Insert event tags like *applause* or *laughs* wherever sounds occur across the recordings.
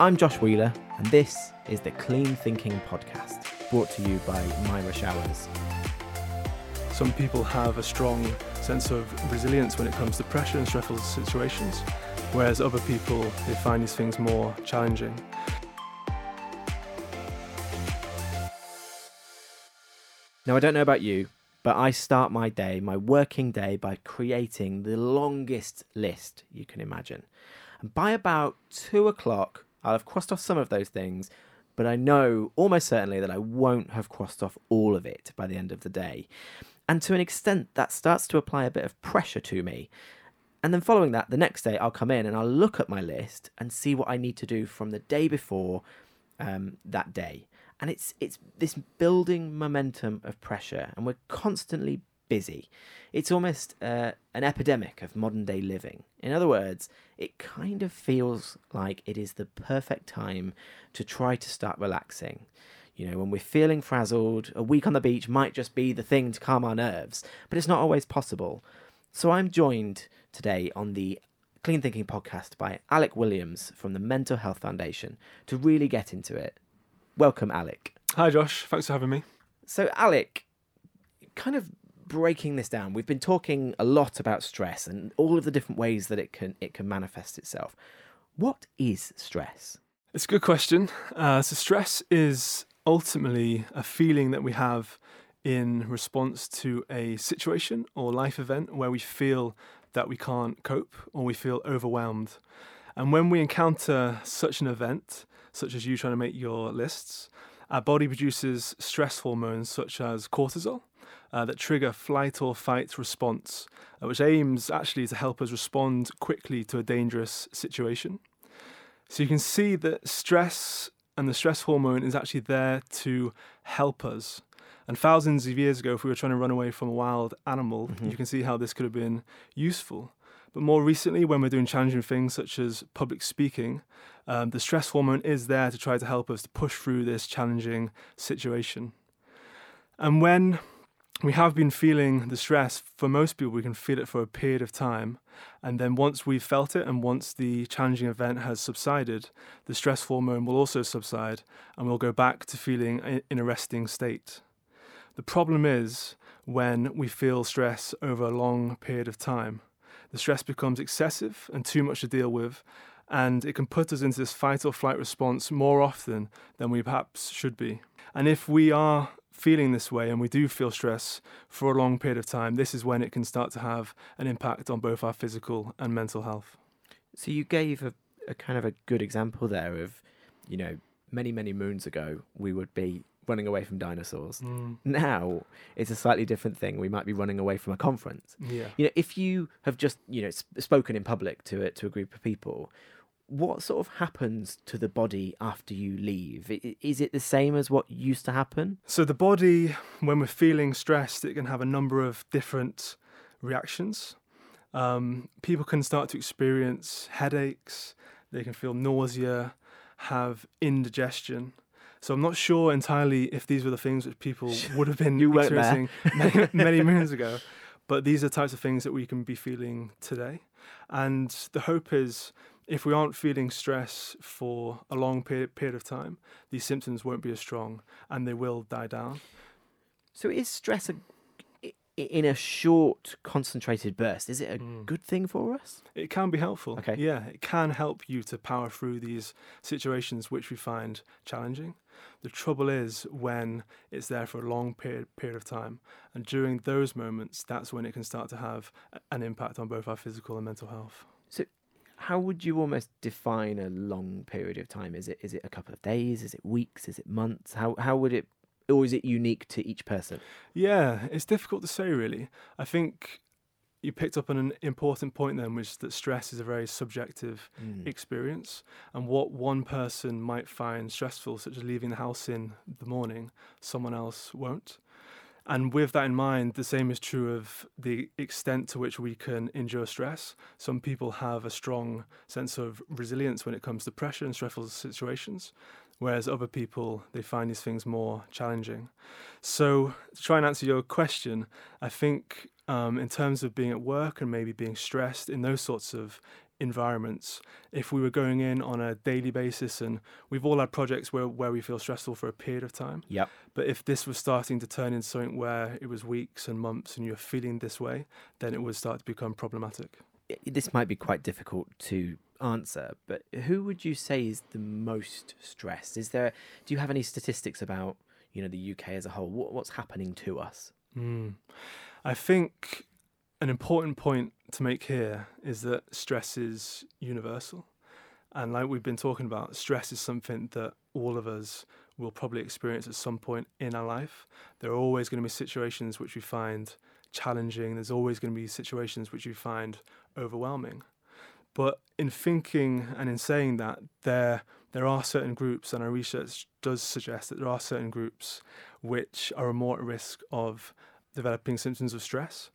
I'm Josh Wheeler, and this is the Clean Thinking Podcast, brought to you by Mira Showers. Some people have a strong sense of resilience when it comes to pressure and stressful situations, whereas other people they find these things more challenging. Now, I don't know about you, but I start my day, my working day, by creating the longest list you can imagine. And by about two o'clock, I'll have crossed off some of those things, but I know almost certainly that I won't have crossed off all of it by the end of the day. And to an extent, that starts to apply a bit of pressure to me. And then following that, the next day, I'll come in and I'll look at my list and see what I need to do from the day before um, that day. And it's it's this building momentum of pressure, and we're constantly busy. It's almost uh, an epidemic of modern day living. In other words, it kind of feels like it is the perfect time to try to start relaxing. You know, when we're feeling frazzled, a week on the beach might just be the thing to calm our nerves, but it's not always possible. So I'm joined today on the Clean Thinking podcast by Alec Williams from the Mental Health Foundation to really get into it. Welcome, Alec. Hi, Josh. Thanks for having me. So, Alec, kind of breaking this down, we've been talking a lot about stress and all of the different ways that it can it can manifest itself. What is stress? It's a good question. Uh, so, stress is ultimately a feeling that we have in response to a situation or life event where we feel that we can't cope or we feel overwhelmed. And when we encounter such an event, such as you trying to make your lists, our body produces stress hormones such as cortisol uh, that trigger flight or fight response, uh, which aims actually to help us respond quickly to a dangerous situation. So you can see that stress and the stress hormone is actually there to help us. And thousands of years ago, if we were trying to run away from a wild animal, mm-hmm. you can see how this could have been useful. But more recently, when we're doing challenging things such as public speaking, um, the stress hormone is there to try to help us to push through this challenging situation. And when we have been feeling the stress, for most people, we can feel it for a period of time. And then once we've felt it and once the challenging event has subsided, the stress hormone will also subside and we'll go back to feeling in a resting state. The problem is when we feel stress over a long period of time the stress becomes excessive and too much to deal with, and it can put us into this fight or flight response more often than we perhaps should be. And if we are feeling this way and we do feel stress for a long period of time, this is when it can start to have an impact on both our physical and mental health. So you gave a, a kind of a good example there of, you know, many, many moons ago, we would be running away from dinosaurs. Mm. Now it's a slightly different thing. We might be running away from a conference. Yeah. You know, if you have just you know sp- spoken in public to it to a group of people, what sort of happens to the body after you leave? Is it the same as what used to happen? So the body, when we're feeling stressed, it can have a number of different reactions. Um, people can start to experience headaches. They can feel nausea, have indigestion. So I'm not sure entirely if these were the things which people *laughs* would have been experiencing many, *laughs* many moons ago. But these are types of things that we can be feeling today. And the hope is if we aren't feeling stress for a long period, period of time, these symptoms won't be as strong and they will die down. So is stress a in a short, concentrated burst, is it a mm. good thing for us? It can be helpful. Okay. Yeah, it can help you to power through these situations which we find challenging. The trouble is when it's there for a long period, period of time. And during those moments, that's when it can start to have an impact on both our physical and mental health. So, how would you almost define a long period of time? Is it is it a couple of days? Is it weeks? Is it months? How how would it or is it unique to each person? Yeah, it's difficult to say really. I think you picked up on an important point then, which is that stress is a very subjective mm. experience. And what one person might find stressful, such as leaving the house in the morning, someone else won't. And with that in mind, the same is true of the extent to which we can endure stress. Some people have a strong sense of resilience when it comes to pressure and stressful situations, whereas other people they find these things more challenging. So to try and answer your question, I think um, in terms of being at work and maybe being stressed in those sorts of environments. If we were going in on a daily basis, and we've all had projects where, where we feel stressful for a period of time, Yep. but if this was starting to turn into something where it was weeks and months and you're feeling this way, then it would start to become problematic. This might be quite difficult to answer, but who would you say is the most stressed? Is there? Do you have any statistics about you know the UK as a whole? What, what's happening to us? Mm. I think an important point to make here is that stress is universal. And like we've been talking about, stress is something that all of us will probably experience at some point in our life. There are always going to be situations which we find challenging, there's always going to be situations which we find overwhelming. But in thinking and in saying that, there there are certain groups, and our research does suggest that there are certain groups which are more at risk of developing symptoms of stress.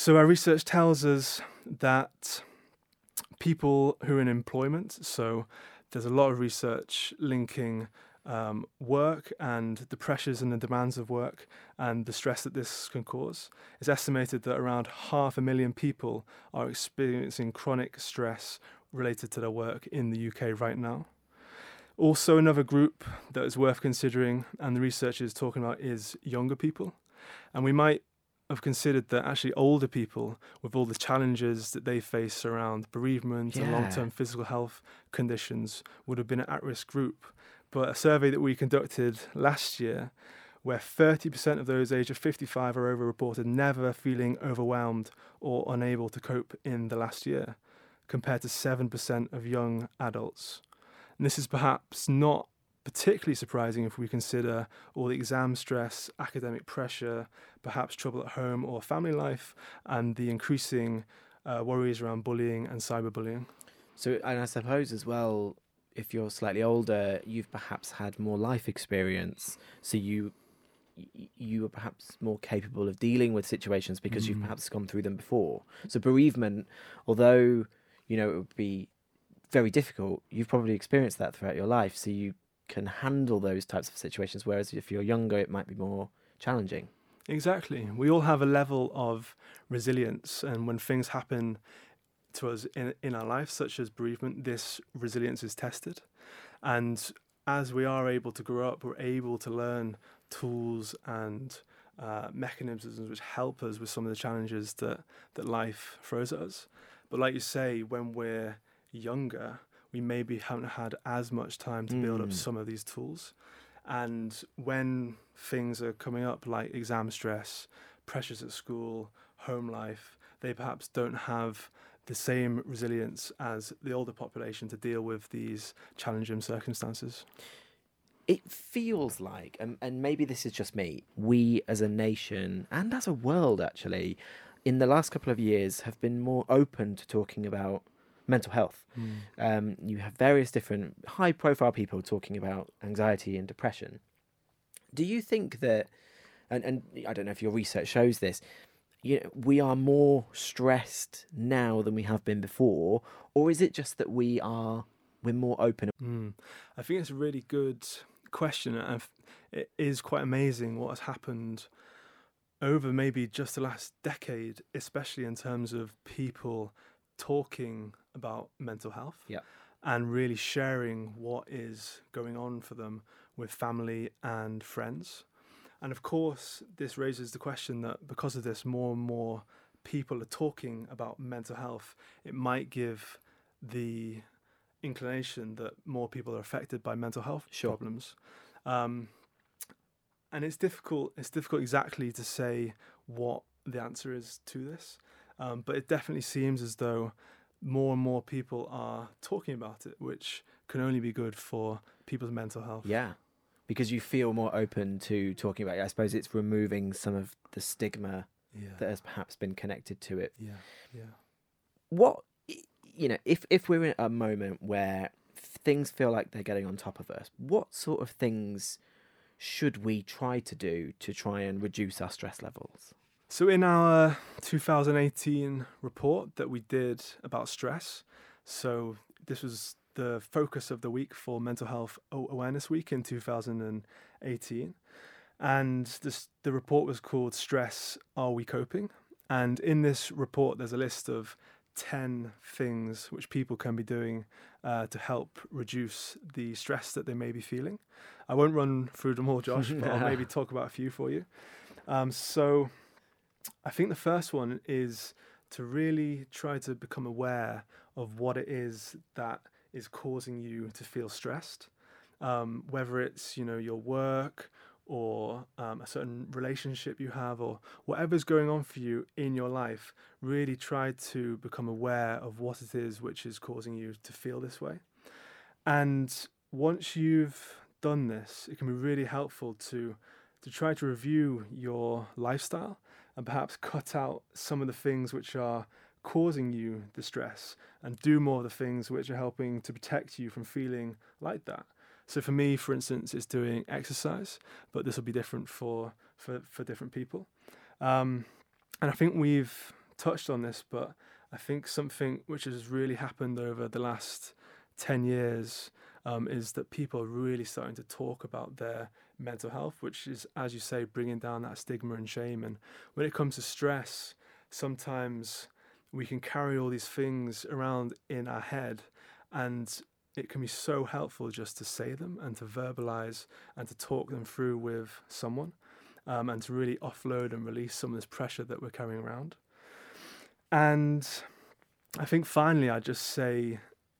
So our research tells us that people who are in employment, so there's a lot of research linking um, work and the pressures and the demands of work and the stress that this can cause. It's estimated that around half a million people are experiencing chronic stress related to their work in the UK right now. Also, another group that is worth considering, and the research is talking about, is younger people. And we might have considered that actually older people, with all the challenges that they face around bereavement and long term physical health conditions, would have been an at risk group. But a survey that we conducted last year, where 30% of those aged 55 or over reported never feeling overwhelmed or unable to cope in the last year, compared to 7% of young adults. And this is perhaps not particularly surprising if we consider all the exam stress, academic pressure, perhaps trouble at home or family life, and the increasing uh, worries around bullying and cyberbullying. So, and I suppose as well, if you're slightly older, you've perhaps had more life experience, so you you are perhaps more capable of dealing with situations because you've Mm. perhaps gone through them before. So bereavement, although you know it would be very difficult, you've probably experienced that throughout your life, so you can handle those types of situations. Whereas if you're younger, it might be more challenging. Exactly. We all have a level of resilience, and when things happen to us in, in our life, such as bereavement, this resilience is tested. And as we are able to grow up, we're able to learn tools and uh, mechanisms which help us with some of the challenges that, that life throws at us. But like you say, when we're younger, we maybe haven't had as much time to build up Mm. some of these tools. And when things are coming up like exam stress, pressures at school, home life, they perhaps don't have the same resilience as the older population to deal with these challenging circumstances. it feels like, and, and maybe this is just me, we as a nation and as a world actually, in the last couple of years have been more open to talking about mental health. Um, you have various different high profile people talking about anxiety and depression. Do you think that, and, and I don't know if your research shows this, you know, we are more stressed now than we have been before, or is it just that we are we're more open? Mm. I think it's a really good question, and it is quite amazing what has happened over maybe just the last decade, especially in terms of people talking about mental health Yep. and really sharing what is going on for them with family and friends. And of course, this raises the question that because of this, more and more people are talking about mental health. It might give the inclination that more people are affected by mental health Sure. problems. Um, and it's difficult. It's difficult exactly to say what the answer is to this, um, but it definitely seems as though more and more people are talking about it, which can only be good for people's mental health. Yeah, because you feel more open to talking about it. I suppose it's removing some of the stigma yeah, that has perhaps been connected to it. yeah, yeah. What you know, if if we're in a moment where things feel like they're getting on top of us, what sort of things should we try to do to try and reduce our stress levels? So, in our 2018 report that we did about stress, so this was the focus of the week for Mental Health Awareness Week in 2018. And this, the report was called Stress Are We Coping? And in this report, there's a list of 10 things which people can be doing uh, to help reduce the stress that they may be feeling. I won't run through them all, Josh, but I'll *laughs* maybe talk about a few for you. Um, so, I think the first one is to really try to become aware of what it is that is causing you to feel stressed. Um, whether it's you know your work or um, a certain relationship you have or whatever's going on for you in your life, really try to become aware of what it is which is causing you to feel this way. And once you've done this, it can be really helpful to to try to review your lifestyle and perhaps cut out some of the things which are causing you the stress and do more of the things which are helping to protect you from feeling like that. So for me, for instance, it's doing exercise, but this will be different for for, for different people. Um, and I think we've touched on this, but I think something which has really happened over the last 10 years um, is that people are really starting to talk about their mental health, which is, as you say, bringing down that stigma and shame. And when it comes to stress, sometimes we can carry all these things around in our head, and it can be so helpful just to say them and to verbalize and to talk them through with someone. Um, and to really offload and release some of this pressure that we're carrying around. And I think finally, I just say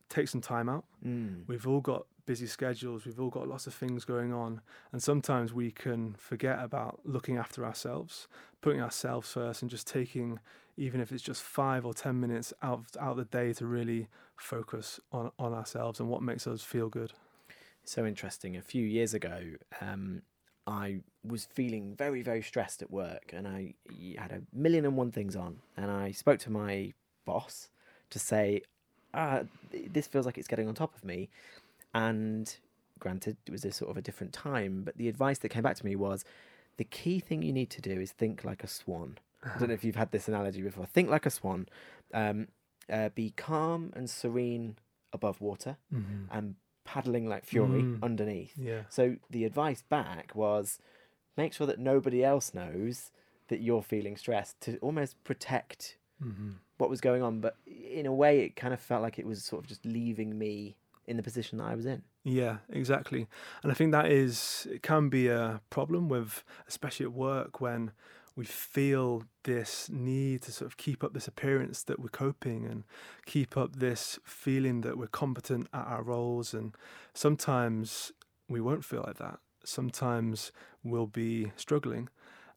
take some time out. Mm. We've all got busy schedules, we've all got lots of things going on, and sometimes we can forget about looking after ourselves, putting ourselves first, and just taking, even if it's just five or 10 minutes out, out of the day to really focus on, on ourselves and what makes us feel good. So interesting. A few years ago, um, I was feeling very, very stressed at work, and I had a million and one things on. And I spoke to my boss to say, ah, "This feels like it's getting on top of me." And granted, it was a sort of a different time, but the advice that came back to me was, "The key thing you need to do is think like a swan." I don't know if you've had this analogy before. Think like a swan. Um, uh, be calm and serene above water, Mm-hmm. and paddling like fury Mm. underneath. Yeah. So the advice back was make sure that nobody else knows that you're feeling stressed to almost protect Mm-hmm. what was going on. But in a way, it kind of felt like it was sort of just leaving me in the position that I was in. Yeah, exactly. And I think that is, it can be a problem with, especially at work, when we feel this need to sort of keep up this appearance that we're coping and keep up this feeling that we're competent at our roles. And sometimes we won't feel like that. Sometimes we'll be struggling.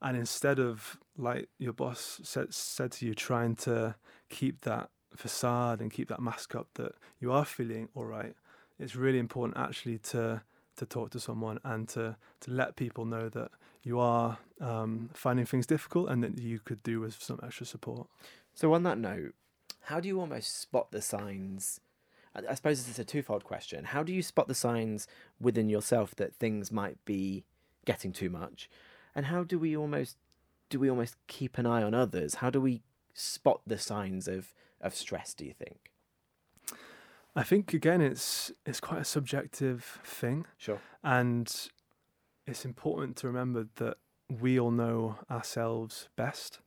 And instead of, like your boss said, said to you, trying to keep that facade and keep that mask up that you are feeling all right, it's really important actually to to talk to someone and to to let people know that you are um, finding things difficult and that you could do with some extra support. So on that note, how do you almost spot the signs? I suppose this is a twofold question. How do you spot the signs within yourself that things might be getting too much, and how do we almost do we almost keep an eye on others? How do we spot the signs of of stress? Do you think? I think again, it's it's quite a subjective thing, Sure. and it's important to remember that we all know ourselves best,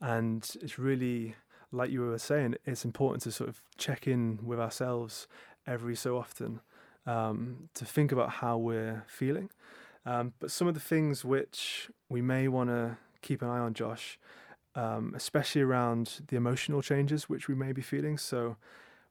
and it's really like you were saying, it's important to sort of check in with ourselves every so often um, to think about how we're feeling. Um, but some of the things which we may want to keep an eye on, Josh, um, especially around the emotional changes which we may be feeling. So,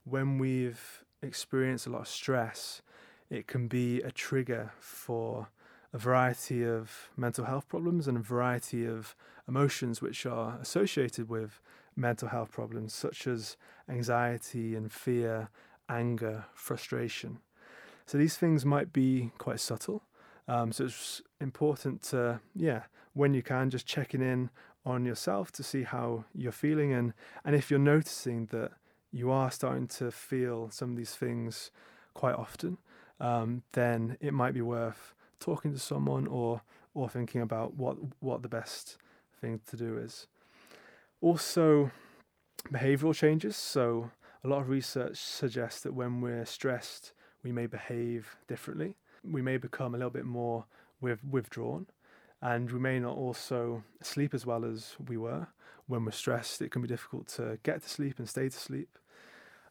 when we've experienced a lot of stress, it can be a trigger for a variety of mental health problems and a variety of emotions which are associated with mental health problems, such as anxiety and fear, anger, frustration. So, these things might be quite subtle. Um, so, it's important to, yeah, when you can, just checking in on yourself to see how you're feeling. And, and if you're noticing that you are starting to feel some of these things quite often, um, then it might be worth talking to someone or or thinking about what what the best thing to do is. Also, behavioral changes. So a lot of research suggests that when we're stressed, we may behave differently. We may become a little bit more with, withdrawn. and we may not also sleep as well as we were. When we're stressed, it can be difficult to get to sleep and stay to sleep.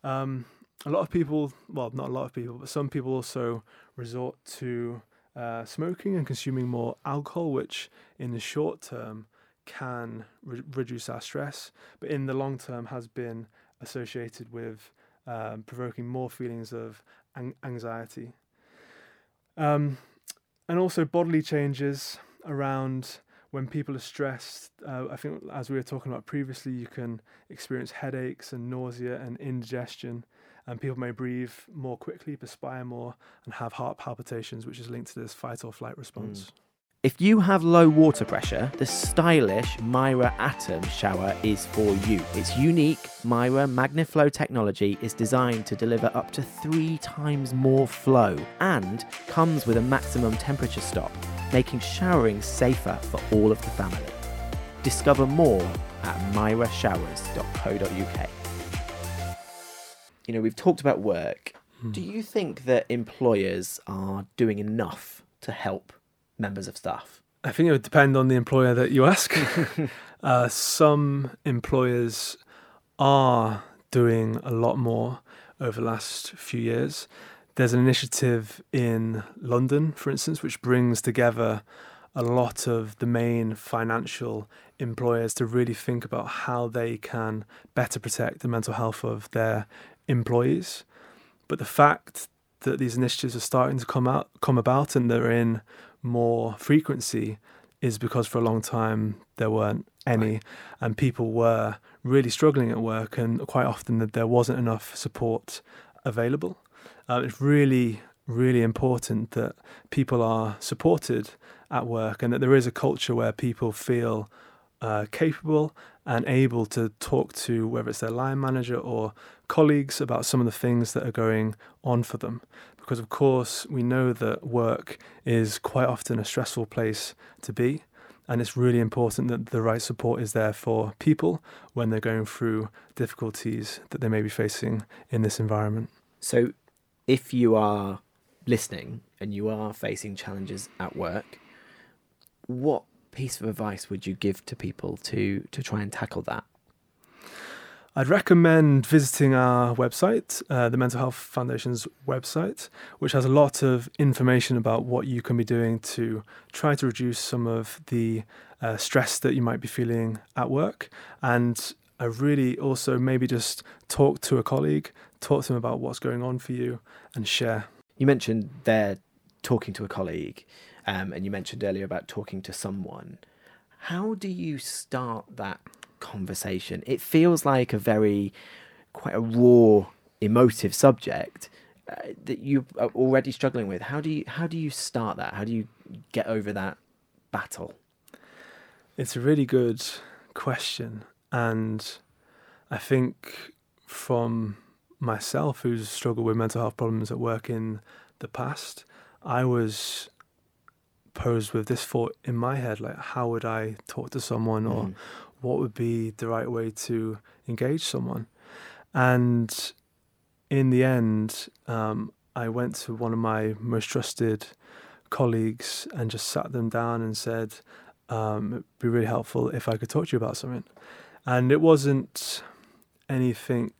Um, a lot of people, well, not a lot of people, but some people also resort to uh, smoking and consuming more alcohol, which in the short term can re- reduce our stress, but in the long term has been associated with um, provoking more feelings of an- anxiety. Um, and also bodily changes around when people are stressed. Uh, I think, as we were talking about previously, you can experience headaches and nausea and indigestion and people may breathe more quickly, perspire more, and have heart palpitations, which is linked to this fight or flight response. Mm. If you have low water pressure, the stylish Mira Atom shower is for you. Its unique Mira MagniFlow technology is designed to deliver up to three times more flow and comes with a maximum temperature stop, making showering safer for all of the family. Discover more at mirashowers.co.uk you know, we've talked about work. Hmm. Do you think that employers are doing enough to help members of staff? I think it would depend on the employer that you ask. *laughs* uh, some employers are doing a lot more over the last few years. There's an initiative in London, for instance, which brings together a lot of the main financial employers to really think about how they can better protect the mental health of their employees. But the fact that these initiatives are starting to come out, come about, and they're in more frequency, is because for a long time there weren't any, right. and people were really struggling at work, and quite often that there wasn't enough support available. Uh, it's really, really important that people are supported at work, and that there is a culture where people feel uh, capable and able to talk to whether it's their line manager or colleagues about some of the things that are going on for them. Because, of course, we know that work is quite often a stressful place to be. And it's really important that the right support is there for people when they're going through difficulties that they may be facing in this environment. So, if you are listening and you are facing challenges at work, what piece of advice would you give to people to to try and tackle that? I'd recommend visiting our website, uh, the Mental Health Foundation's website, which has a lot of information about what you can be doing to try to reduce some of the uh, stress that you might be feeling at work. And I really also maybe just talk to a colleague, talk to them about what's going on for you, and share. You mentioned there talking to a colleague. Um, and you mentioned earlier about talking to someone. How do you start that conversation? It feels like a very, quite a raw, emotive subject uh, that you are already struggling with. How do you how do you start that? How do you get over that battle? It's a really good question, and I think from myself, who's struggled with mental health problems at work in the past, I was posed with this thought in my head like how would i talk to someone or mm. what would be the right way to engage someone and in the end um, i went to one of my most trusted colleagues and just sat them down and said um, it'd be really helpful if i could talk to you about something and it wasn't anything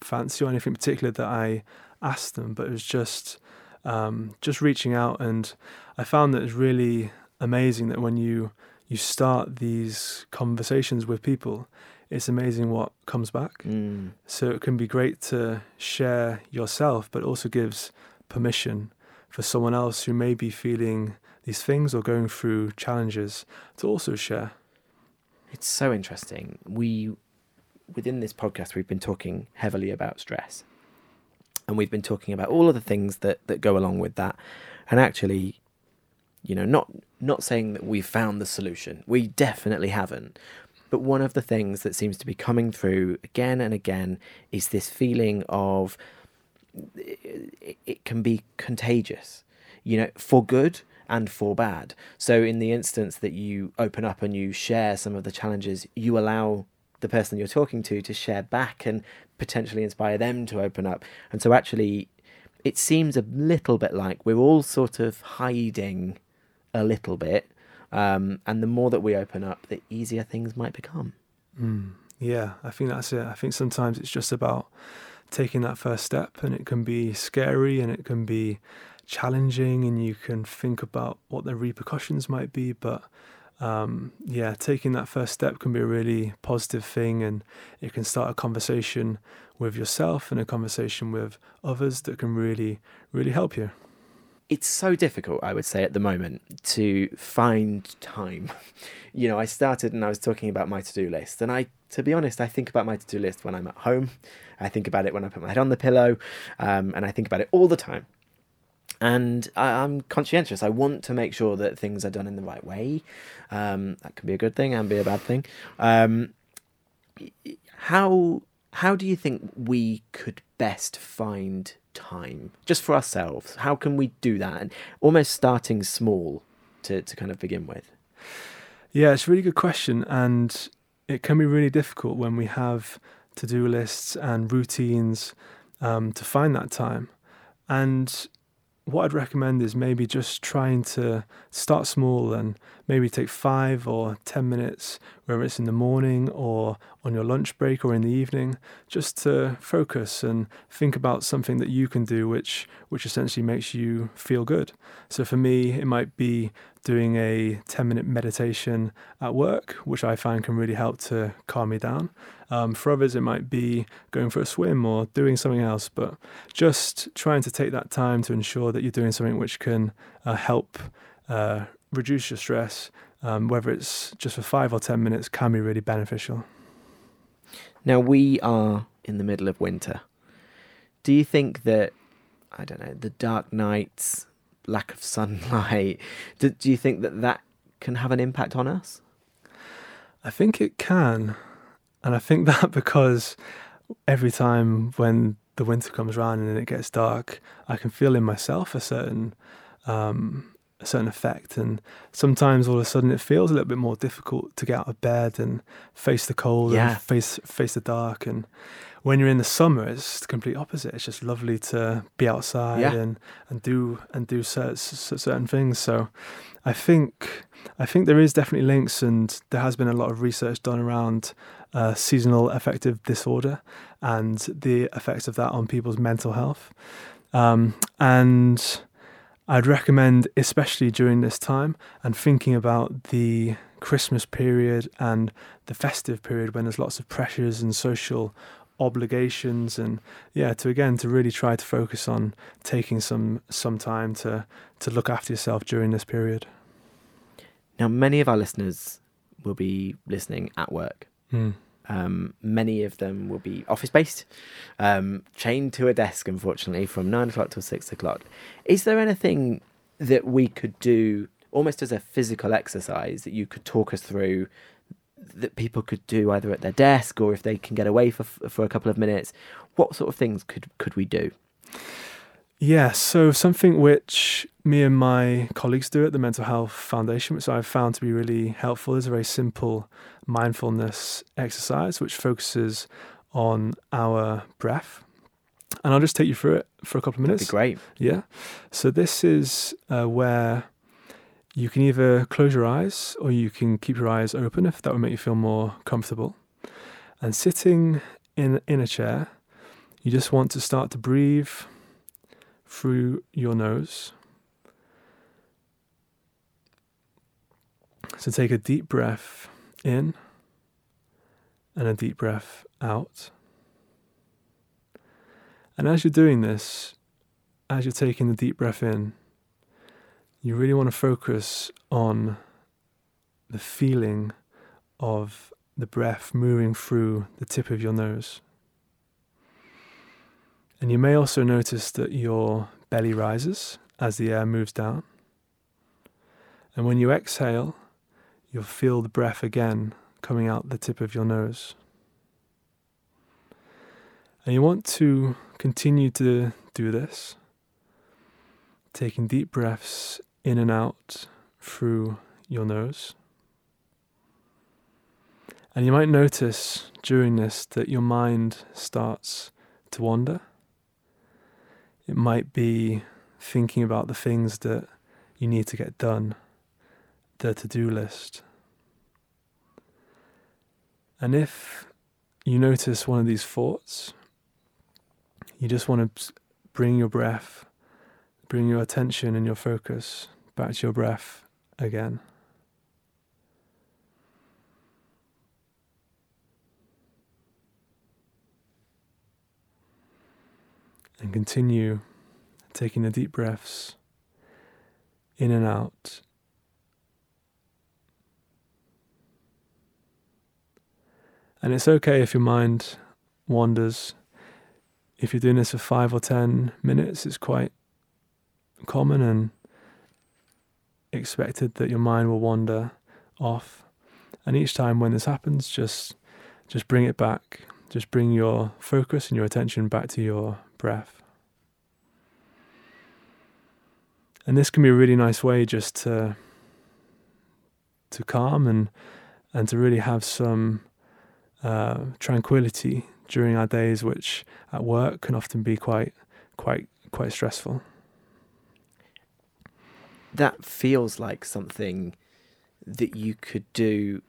fancy or anything particular that i asked them but it was just um, just reaching out. And I found that it's really amazing that when you you start these conversations with people, it's amazing what comes back. Mm. So it can be great to share yourself, but also gives permission for someone else who may be feeling these things or going through challenges to also share. It's so interesting. We within this podcast we've been talking heavily about stress and we've been talking about all of the things that that go along with that. And actually you know not not saying that we've found the solution. We definitely haven't. But one of the things that seems to be coming through again and again is this feeling of it, it can be contagious you know for good and for bad. So in the instance that you open up and you share some of the challenges you allow the person you're talking to to share back and potentially inspire them to open up. And so actually, it seems a little bit like we're all sort of hiding a little bit Um, and the more that we open up, the easier things might become. Mm. Yeah, I think that's it. I think sometimes it's just about taking that first step, and it can be scary and it can be challenging, and you can think about what the repercussions might be. But um, yeah, taking that first step can be a really positive thing, and it can start a conversation with yourself and a conversation with others that can really, really help you. It's so difficult, I would say, at the moment to find time. *laughs* You know, I started and I was talking about my to do list, and I to be honest, I think about my to do list when I'm at home. I think about it when I put my head on the pillow, um, and I think about it all the time. And I, am conscientious. I want to make sure that things are done in the right way. Um, that can be a good thing and be a bad thing. Um, how how do you think we could best find time just for ourselves? How can we do that? And almost starting small to, to kind of begin with. Yeah, it's a really good question. And it can be really difficult when we have to do lists and routines um, to find that time. And what I'd recommend is maybe just trying to start small and maybe take five or 10 minutes, whether it's in the morning or on your lunch break or in the evening, just to focus and think about something that you can do which, which essentially makes you feel good. So for me, it might be doing a 10 minute meditation at work, which I find can really help to calm me down. Um, for others, it might be going for a swim or doing something else, but just trying to take that time to ensure that you're doing something which can uh, help uh, reduce your stress, um, whether it's just for five or 10 minutes, can be really beneficial. Now, we are in the middle of winter. Do you think that, I don't know, the dark nights, lack of sunlight, *laughs* do, do you think that that can have an impact on us? I think it can. And I think *laughs* that because every time when the winter comes around and it gets dark, I can feel in myself a certain um, a certain effect. And sometimes all of a sudden it feels a little bit more difficult to get out of bed and face the cold yeah. and face face the dark. And when you're in the summer, it's the complete opposite. It's just lovely to be outside yeah. and, and do and do certain, certain things. So I think I think there is definitely links, and there has been a lot of research done around uh, seasonal affective disorder and the effects of that on people's mental health. Um, and I'd recommend, especially during this time, and thinking about the Christmas period and the festive period when there's lots of pressures and social obligations and yeah to again to really try to focus on taking some some time to to look after yourself during this period now many of our listeners will be listening at work mm. Um, many of them will be office based, um, chained to a desk, unfortunately, from nine o'clock till six o'clock. Is there anything that we could do almost as a physical exercise that you could talk us through that people could do either at their desk or if they can get away for, for a couple of minutes? What sort of things could, could we do? Yeah, so something which me and my colleagues do at the Mental Health Foundation, which I've found to be really helpful, is a very simple mindfulness exercise which focuses on our breath. And I'll just take you through it for a couple of minutes. That'd be great. Yeah. So this is uh, where you can either close your eyes or you can keep your eyes open if that would make you feel more comfortable. And sitting in in a chair, you just want to start to breathe through your nose. So take a deep breath in and a deep breath out. And as you're doing this, as you're taking the deep breath in, you really want to focus on the feeling of the breath moving through the tip of your nose. And you may also notice that your belly rises as the air moves down. And when you exhale, you'll feel the breath again coming out the tip of your nose. And you want to continue to do this, taking deep breaths in and out through your nose. And you might notice during this that your mind starts to wander. It might be thinking about the things that you need to get done the to do list. And if you notice one of these thoughts, you just want to bring your breath, bring your attention and your focus back to your breath again. And continue taking the deep breaths in and out. And it's okay if your mind wanders. If you're doing this for five or ten minutes, it's quite common and expected that your mind will wander off. And each time when this happens, just just bring it back. Just bring your focus and your attention back to your breath. And this can be a really nice way just to to calm and and to really have some uh, tranquility during our days, which at work can often be quite quite quite stressful. That feels like something that you could do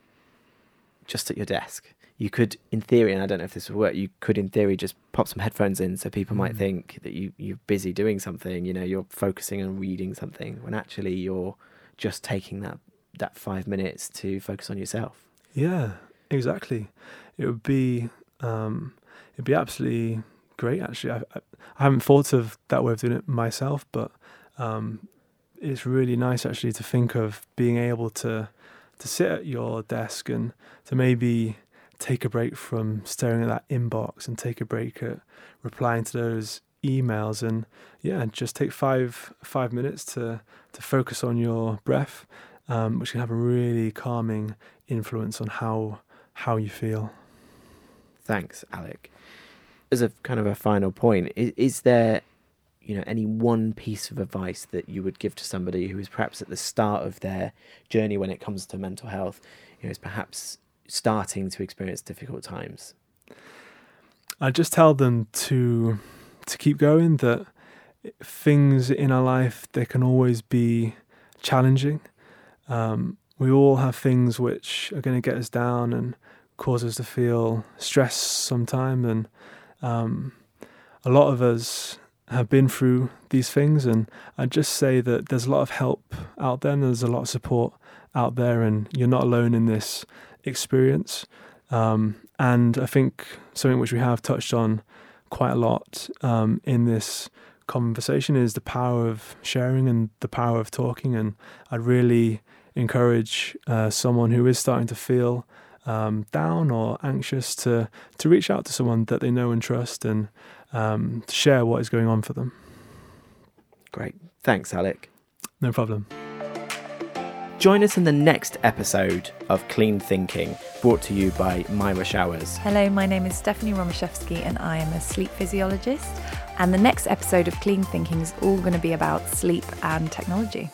just at your desk you could, in theory, and I don't know if this would work, you could, in theory, just pop some headphones in so people might mm. think that you, you're busy doing something, you know, you're focusing on reading something, when actually you're just taking that, that five minutes to focus on yourself. Yeah, exactly. It would be, um, it'd be absolutely great, actually. I, I, I haven't thought of that way of doing it myself, but um, it's really nice, actually, to think of being able to to sit at your desk and to maybe take a break from staring at that inbox and take a break at replying to those emails and yeah just take five five minutes to to focus on your breath um, which can have a really calming influence on how how you feel. Thanks alec. As a kind of a final point is, is there you know any one piece of advice that you would give to somebody who is perhaps at the start of their journey when it comes to mental health? You know is perhaps starting to experience difficult times? I just tell them to to keep going. That things in our life they can always be challenging. Um, we all have things which are going to get us down and cause us to feel stress sometime, and um, a lot of us have been through these things. And I just say that there's a lot of help out there, and there's a lot of support out there, and you're not alone in this experience. Um, and I think something which we have touched on quite a lot um, in this conversation is the power of sharing and the power of talking. And I'd really encourage uh, someone who is starting to feel um, down or anxious to to reach out to someone that they know and trust and um, share what is going on for them. Great, thanks, Alec. No problem. Join us in the next episode of Clean Thinking, brought to you by Mira Showers. Hello, my name is Stephanie Romiszewski and I am a sleep physiologist. And the next episode of Clean Thinking is all going to be about sleep and technology.